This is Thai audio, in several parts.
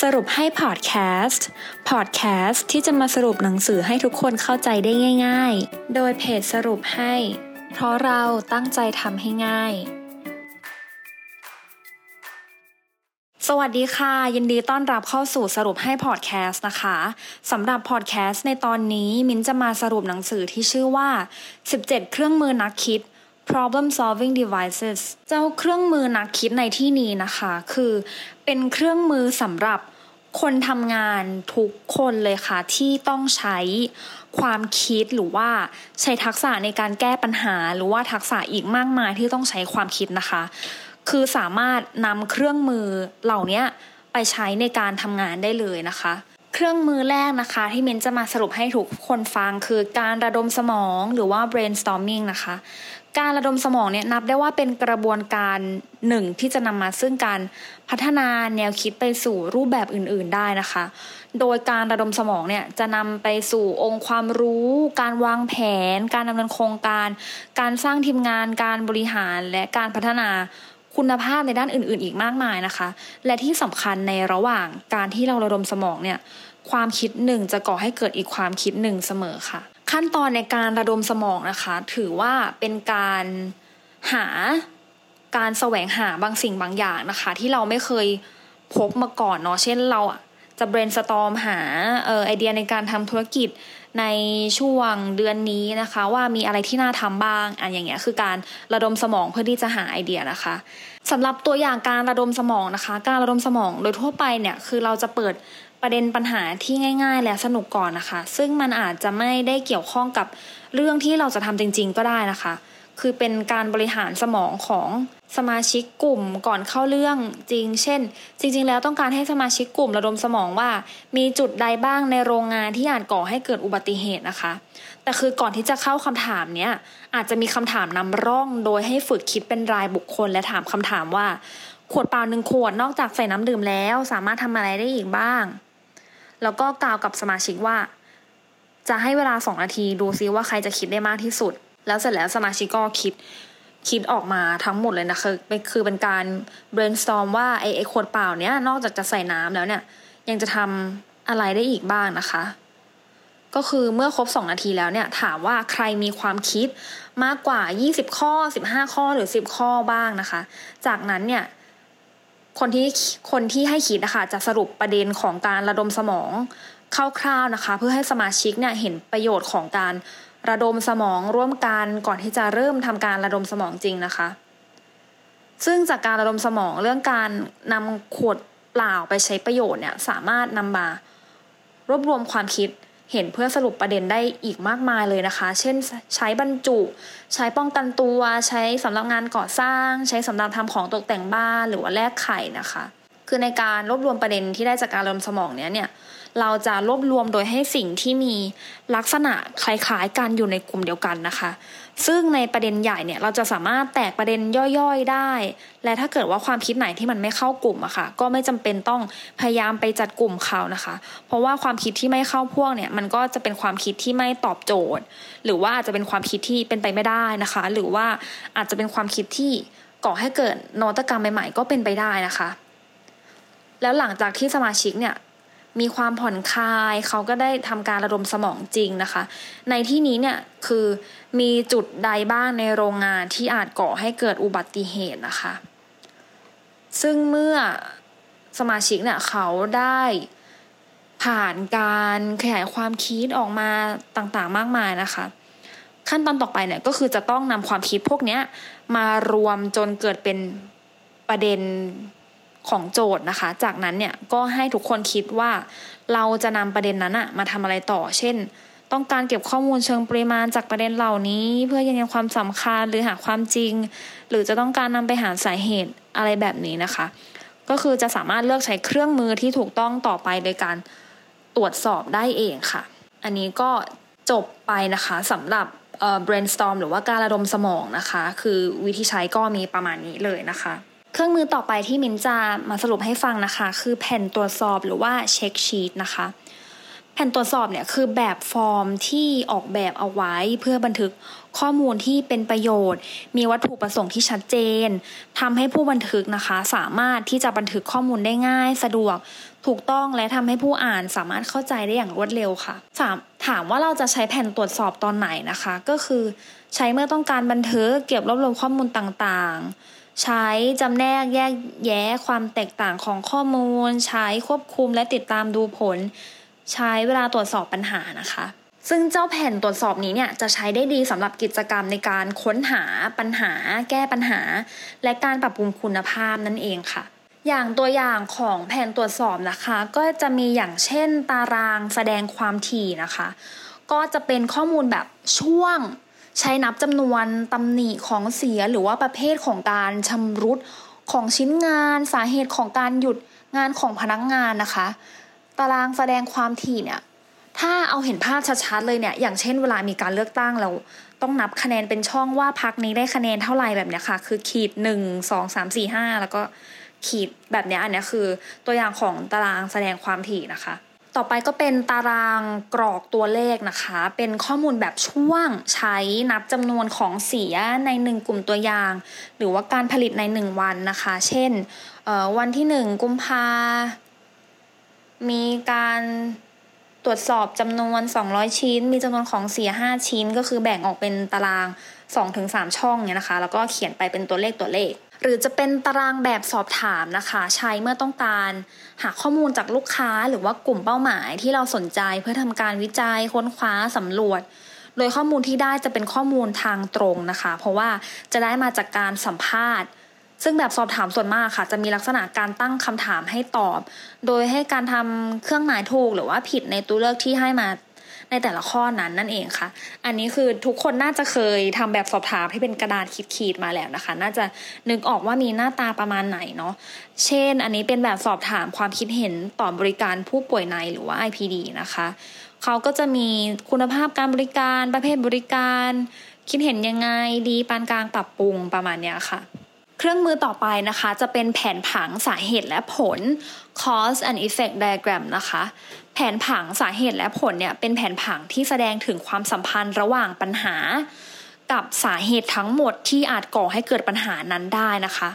สรุปให้พอดแคสต์ พอดแคสต์ที่จะมาสรุปหนังสือให้ทุกคนเข้าใจได้ง่าย ๆ โดยเพจสรุปให้ เพราะเราตั้งใจทำให้ง่าย สวัสดีค่ะ ยินดีต้อนรับเข้าสู่สรุปให้พอดแคสต์นะคะสำหรับพอดแคสต์ในตอนนี้ มิ้นจะมาสรุปหนังสือที่ชื่อว่า 17 เครื่องมือนักคิด problem solving devices เจ้าเครื่องมือนักคิดในที่นี้นะคะ คือเป็นเครื่องมือสำหรับคนทำงานทุกคนเลยค่ะ ที่ต้องใช้ความคิดหรือว่าใช้ทักษะในการแก้ปัญหา หรือว่าทักษะอีกมากมายที่ต้องใช้ความคิดนะคะ คือสามารถนำเครื่องมือเหล่านี้ไปใช้ในการทำงานได้เลยนะคะ เครื่องมือแรกนะคะ ที่เมนจะมาสรุปให้ทุกคนฟังคือการระดมสมองหรือว่า brainstorming นะคะ การระดมสมองเนี่ยนับได้ว่าเป็นกระบวนการหนึ่งที่จะนำมาซึ่งการพัฒนาแนวคิดไปสู่รูปแบบอื่น ๆได้นะคะ โดยการระดมสมองเนี่ยจะนำไปสู่องค์ความรู้ การวางแผน การดำเนินโครงการ การสร้างทีมงาน การบริหารและการพัฒนาคุณภาพในด้านอื่น ๆ อีกมากมายนะคะ และที่สำคัญในระหว่างการที่เราระดมสมองเนี่ยความคิดหนึ่งจะก่อให้เกิดอีกความคิดหนึ่งเสมอค่ะ ขั้นตอนในการระดมสมองนะคะ ถือว่าเป็นการหาการแสวงหาบางสิ่งบางอย่างนะคะ ที่เราไม่เคยพบมาก่อนเนาะเช่นเราจะ brainstorm หาเออไอเดียในการทำธุรกิจในช่วงเดือนนี้นะคะ ว่ามีอะไรที่น่าทำบ้างอันอย่างเงี้ยคือการระดมสมองเพื่อที่จะหาไอเดียนะคะสำหรับตัวอย่างการระดมสมองนะคะ การระดมสมองโดยทั่วไปเนี่ยคือเราจะเปิด ประเด็นปัญหาที่ง่าย ๆ และสนุกก่อนนะคะ ซึ่งมันอาจจะไม่ได้เกี่ยวข้องกับเรื่องที่เราจะทำจริง ๆ ก็ได้นะคะ คือเป็นการบริหารสมองของสมาชิกกลุ่มก่อนเข้าเรื่องจริง เช่น จริง ๆ แล้วต้องการให้สมาชิกกลุ่มระดมสมองว่า มีจุดใดบ้างในโรงงานที่อาจก่อให้เกิดอุบัติเหตุนะคะ แต่คือก่อนที่จะเข้าคำถามเนี้ยอาจจะมีคำถามนำร่องโดยให้ฝึกคิดเป็นรายบุคคลและถามคำถามว่า ขวดเปล่าหนึ่งขวดนอกจากใส่น้ำดื่มแล้ว สามารถทำอะไรได้อีกบ้าง แล้วก็กล่าวกับสมาชิกว่า จะให้เวลาสองนาทีดูซิว่าใครจะคิดได้มากที่สุด แล้วเสร็จแล้วสมาชิกก็คิดคิดออกมาทั้งหมดเลยนะคือคือเป็นการ brainstorm ว่าไอ้ไอ้ขวดเปล่าเนี้ยนอกจากจะใส่น้ำแล้วเนี่ย ยังจะทำอะไรได้อีกบ้างนะคะ ก็คือเมื่อครบสองนาทีแล้วเนี่ย ถามว่าใครมีความคิดมากกว่า 20 ข้อ 15 ข้อหรือ 10 ข้อบ้างนะคะ จากนั้นเนี่ย คนที่คนที่ให้คิดนะคะจะสรุปประเด็นของการระดมสมองคร่าวๆนะคะ เพื่อให้สมาชิกเนี่ยเห็นประโยชน์ของการระดมสมองร่วมกันก่อนที่จะเริ่มทำการระดมสมองจริงนะคะ ซึ่งจากการระดมสมองเรื่องการนำขวดเปล่าไปใช้ประโยชน์เนี่ยสามารถนำมารวบรวมความคิด เห็นเพื่อสรุปประเด็นได้อีกมากมายเลยนะคะ เช่นใช้บรรจุ ใช้ป้องกันตัว ใช้สำหรับงานก่อสร้าง ใช้สำหรับทำของตกแต่งบ้านหรือว่าแลกไข่นะคะ คือในการรวบรวมประเด็นที่ได้จากการรวมสมองเนี้ยเนี่ย เราจะรวบรวมโดยให้สิ่งที่มีลักษณะคล้ายๆกันอยู่ในกลุ่มเดียวกันนะคะ ซึ่งในประเด็นใหญ่เนี่ยเราจะสามารถแตกประเด็นย่อยๆได้ และถ้าเกิดว่าความคิดไหนที่มันไม่เข้ากลุ่มอะคะ่ะ ก็ไม่จำเป็นต้องพยายามไปจัดกลุ่มเขานะคะ เพราะว่าความคิดที่ไม่เข้าพวกเนี่ยมันก็จะเป็นความคิดที่ไม่ตอบโจทย์ หรือว่าอาจจะเป็นความคิดที่เป็นไปไม่ได้นะคะ หรือว่าอาจจะเป็นความคิดที่ก่อให้เกิดนวัตกรรมใหม่ๆ ก็เป็นไปได้นะคะ แล้วหลังจากที่สมาชิกเนี่ย มีความผ่อนคลาย เขาก็ได้ทำการระดมสมองจริงนะคะ ในที่นี้เนี่ยคือมีจุดใดบ้างในโรงงานที่อาจก่อให้เกิดอุบัติเหตุนะคะ ซึ่งเมื่อสมาชิกเนี่ยเขาได้ผ่านการขยายความคิดออกมาต่างๆมากมายนะคะ ขั้นตอนต่อไปเนี่ยก็คือจะต้องนำความคิดพวกนี้มารวมจนเกิดเป็นประเด็น ของโจทย์นะคะ จากนั้นเนี่ยก็ให้ทุกคนคิดว่า เราจะนำประเด็นนั้นอะมาทำอะไรต่อ เช่น ต้องการเก็บข้อมูลเชิงปริมาณจากประเด็นเหล่านี้ เพื่อยืนยันความสำคัญหรือหาความจริง หรือจะต้องการนำไปหาสาเหตุอะไรแบบนี้นะคะ ก็คือจะสามารถเลือกใช้เครื่องมือที่ถูกต้องต่อไปโดยการตรวจสอบได้เองค่ะ อันนี้ก็จบไปนะคะสำหรับ brainstorm หรือว่าการระดมสมองนะคะ คือวิธีใช้ก็มีประมาณนี้เลยนะคะ เครื่องมือต่อไปที่มินจะมาสรุปให้ฟังนะคะ คือแผ่นตรวจสอบหรือว่าเช็คชีตนะคะ แผ่นตรวจสอบเนี่ยคือแบบฟอร์มที่ออกแบบเอาไว้เพื่อบันทึกข้อมูลที่เป็นประโยชน์ มีวัตถุประสงค์ที่ชัดเจนทำให้ผู้บันทึกนะคะ สามารถที่จะบันทึกข้อมูลได้ง่าย สะดวกถูกต้องและทำให้ผู้อ่านสามารถเข้าใจได้อย่างรวดเร็วค่ะถามถามว่าเราจะใช้แผ่นตรวจสอบตอนไหนนะคะ ก็คือใช้เมื่อต้องการบันทึกเก็บรวบรวมข้อมูลต่างๆ ใช้จำแนกแยกแยะความแตกต่างของข้อมูล ใช้ควบคุมและติดตามดูผล ใช้เวลาตรวจสอบปัญหานะคะ ซึ่งเจ้าแผ่นตรวจสอบนี้เนี่ยจะใช้ได้ดีสำหรับกิจกรรมในการค้นหาปัญหา แก้ปัญหา และการปรับปรุงคุณภาพนั่นเองค่ะอย่างตัวอย่างของแผนตรวจสอบนะคะ ก็จะมีอย่างเช่นตารางแสดงความถี่นะคะ ก็จะเป็นข้อมูลแบบช่วง ใช้นับจำนวนตำหนิของเสียหรือว่าประเภทของการชำรุดของชิ้นงานสาเหตุของการหยุดงานของพนักงานนะคะ ตารางแสดงความถี่เนี่ยถ้าเอาเห็นภาพชัดๆเลยเนี่ยอย่างเช่นเวลามีการเลือกตั้งเราต้องนับคะแนนเป็นช่องว่าพักนี้ได้คะแนนเท่าไหร่แบบนี้ค่ะ คือขีดหนึ่งสองสามสี่ห้าแล้วก็ขีดแบบนี้อันนี้คือตัวอย่างของตารางแสดงความถี่นะคะ ต่อไปก็เป็นตารางกรอกตัวเลขนะคะ เป็นข้อมูลแบบช่วงใช้นับจำนวนของเสียในหนึ่งกลุ่มตัวอย่าง หรือว่าการผลิตในหนึ่งวันนะคะ เช่นวันที่หนึ่งกุมภามีการตรวจสอบจำนวน 200 ชิ้น มีจำนวนของเสีย 5 ชิ้น ก็คือแบ่งออกเป็นตาราง 2-3 ช่องเนี่ยนะคะ แล้วก็เขียนไปเป็นตัวเลขตัวเลข หรือจะเป็นตารางแบบสอบถามนะคะ ใช้เมื่อต้องการหาข้อมูลจากลูกค้าหรือว่ากลุ่มเป้าหมายที่เราสนใจเพื่อทำการวิจัยค้นคว้าสำรวจ โดยข้อมูลที่ได้จะเป็นข้อมูลทางตรงนะคะ เพราะว่าจะได้มาจากการสัมภาษณ์ ซึ่งแบบสอบถามส่วนมากค่ะ จะมีลักษณะการตั้งคำถามให้ตอบ โดยให้การทำเครื่องหมายถูกหรือว่าผิดในตัวเลือกที่ให้มา ในแต่ละข้อนั้นนั่นเองค่ะ อันนี้คือทุกคนน่าจะเคยทำแบบสอบถามที่เป็นกระดาษขีดๆมาแล้วนะคะ น่าจะนึกออกว่ามีหน้าตาประมาณไหนเนาะ เช่น อันนี้เป็นแบบสอบถามความคิดเห็นต่อบริการผู้ป่วยในหรือว่า IPD นะคะ เขาก็จะมีคุณภาพการบริการประเภทบริการ คิดเห็นยังไงดีปานกลางปรับปรุงประมาณนี้ค่ะ เครื่องมือต่อไปนะคะจะเป็นแผนผังสาเหตุและผล cause and effect diagram นะคะ แผนผังสาเหตุและผลเนี่ยเป็นแผนผังที่แสดงถึงความสัมพันธ์ระหว่างปัญหา กับสาเหตุทั้งหมดที่อาจก่อให้เกิดปัญหานั้นได้นะคะ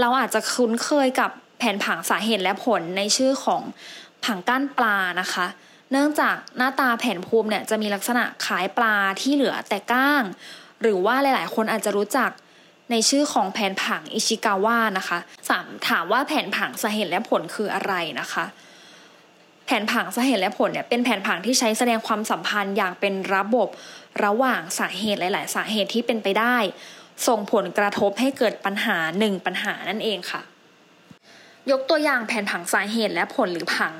เราอาจจะคุ้นเคยกับแผนผังสาเหตุและผลในชื่อของผังก้านปลานะคะ เนื่องจากหน้าตาแผนภูมิเนี่ยจะมีลักษณะคล้ายปลาที่เหลือแต่ก้าง หรือว่าหลายๆ คนอาจจะรู้จัก ในชื่อของแผนผังอิชิกาวะนะคะสามถามว่าแผนผังสาเหตุและผลคืออะไรนะคะ แผนผังสาเหตุและผลเนี่ยเป็นแผนผังที่ใช้แสดงความสัมพันธ์อย่างเป็นระบบระหว่างสาเหตุหลาย ๆ สาเหตุที่เป็นไปได้ ส่งผลกระทบให้เกิดปัญหาหนึ่งปัญหานั่นเองค่ะ ยกตัวอย่างแผนผังสาเหตุและผลหรือผัง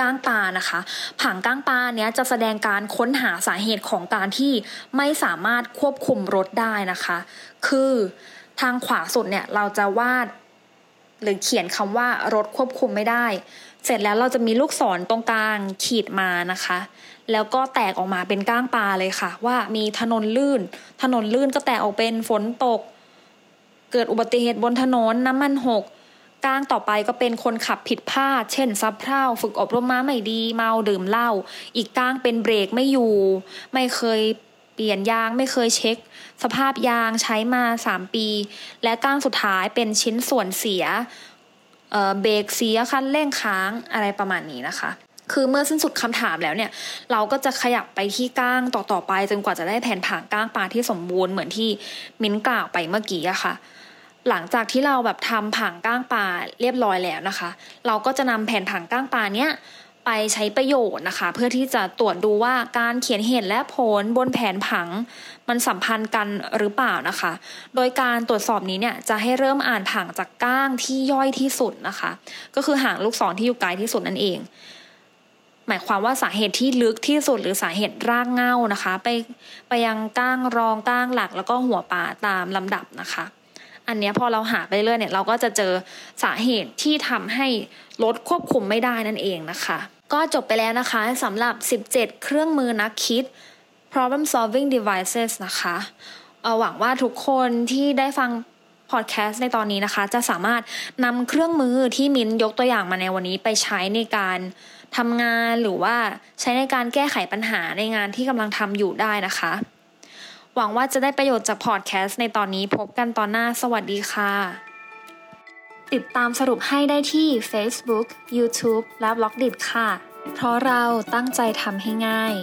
ก้างปลานะคะผังก้างปลาเนี้ยจะแสดงการค้นหาสาเหตุของการที่ไม่สามารถควบคุมรถได้นะคะ คือทางขวาสุดเนี่ยเราจะวาด หรือเขียนคำว่ารถควบคุมไม่ได้ เสร็จแล้วเราจะมีลูกศรตรงกลางขีดมานะคะ แล้วก็แตกออกมาเป็นก้างปลาเลยค่ะ ว่ามีถนนลื่น ถนนลื่นก็แตกออกเป็นฝนตก เกิดอุบัติเหตุบนถนนน้ำมันหก ก้างต่อไปก็เป็นคนขับผิดพลาด เช่นซับเพร่าฝึกอบรมมาไม่ดีเมาดื่มเหล้าอีกก้างเป็นเบรกไม่อยู่ ไม่เคยเปลี่ยนยางไม่เคยเช็ค สภาพยางใช้มาสามปี และก้างสุดท้ายเป็นชิ้นส่วนเสียเบรกเสียคันเร่งค้างอะไรประมาณนี้นะคะ คือเมื่อสิ้นสุดคำถามแล้วเนี่ย เราก็จะขยับไปที่ก้างต่อต่อไป จนกว่าจะได้แผนผังก้างปลาที่สมบูรณ์เหมือนที่มิ้นกล่าวไปเมื่อกี้อะค่ะ หลังจากที่เราแบบทำผังก้างปลาเรียบร้อยแล้วนะคะ เราก็จะนำแผ่นผังก้างปลาเนี้ยไปใช้ประโยชน์นะคะ เพื่อที่จะตรวจดูว่าการเขียนเหตุและผลบนแผนผัง มันสัมพันธ์กันหรือเปล่านะคะ โดยการตรวจสอบนี้เนี่ยจะให้เริ่มอ่านผังจากก้างที่ย่อยที่สุดนะคะ ก็คือหางลูกศรที่อยู่ไกลที่สุดนั่นเองหมายความว่าสาเหตุที่ลึกที่สุดหรือสาเหตุรากเง้านะคะ ไปไปยังก้างรองก้างหลักแล้วก็หัวป่าตามลำดับนะคะ อันนี้พอเราหาไปเรื่อยเนี่ยเราก็จะเจอสาเหตุที่ทำให้รถควบคุมไม่ได้นั่นเองนะคะ ก็จบไปแล้วนะคะสำหรับ 17 เครื่องมือนักคิด problem solving devices นะคะหวังว่าทุกคนที่ได้ฟังพอดแคสต์ในตอนนี้นะคะ จะสามารถนำเครื่องมือที่มิ้นยกตัวอย่างมาในวันนี้ไปใช้ในการทำงานหรือว่าใช้ในการแก้ไขปัญหาในงานที่กำลังทำอยู่ได้นะคะ หวังว่าจะได้ประโยชน์จากพอดแคสต์ในตอนนี้พบกันตอนหน้าสวัสดีค่ะ ติดตามสรุปให้ได้ที่ Facebook, YouTube และ b ล็อกดิค่ะ เพราะเราตั้งใจทำให้ง่าย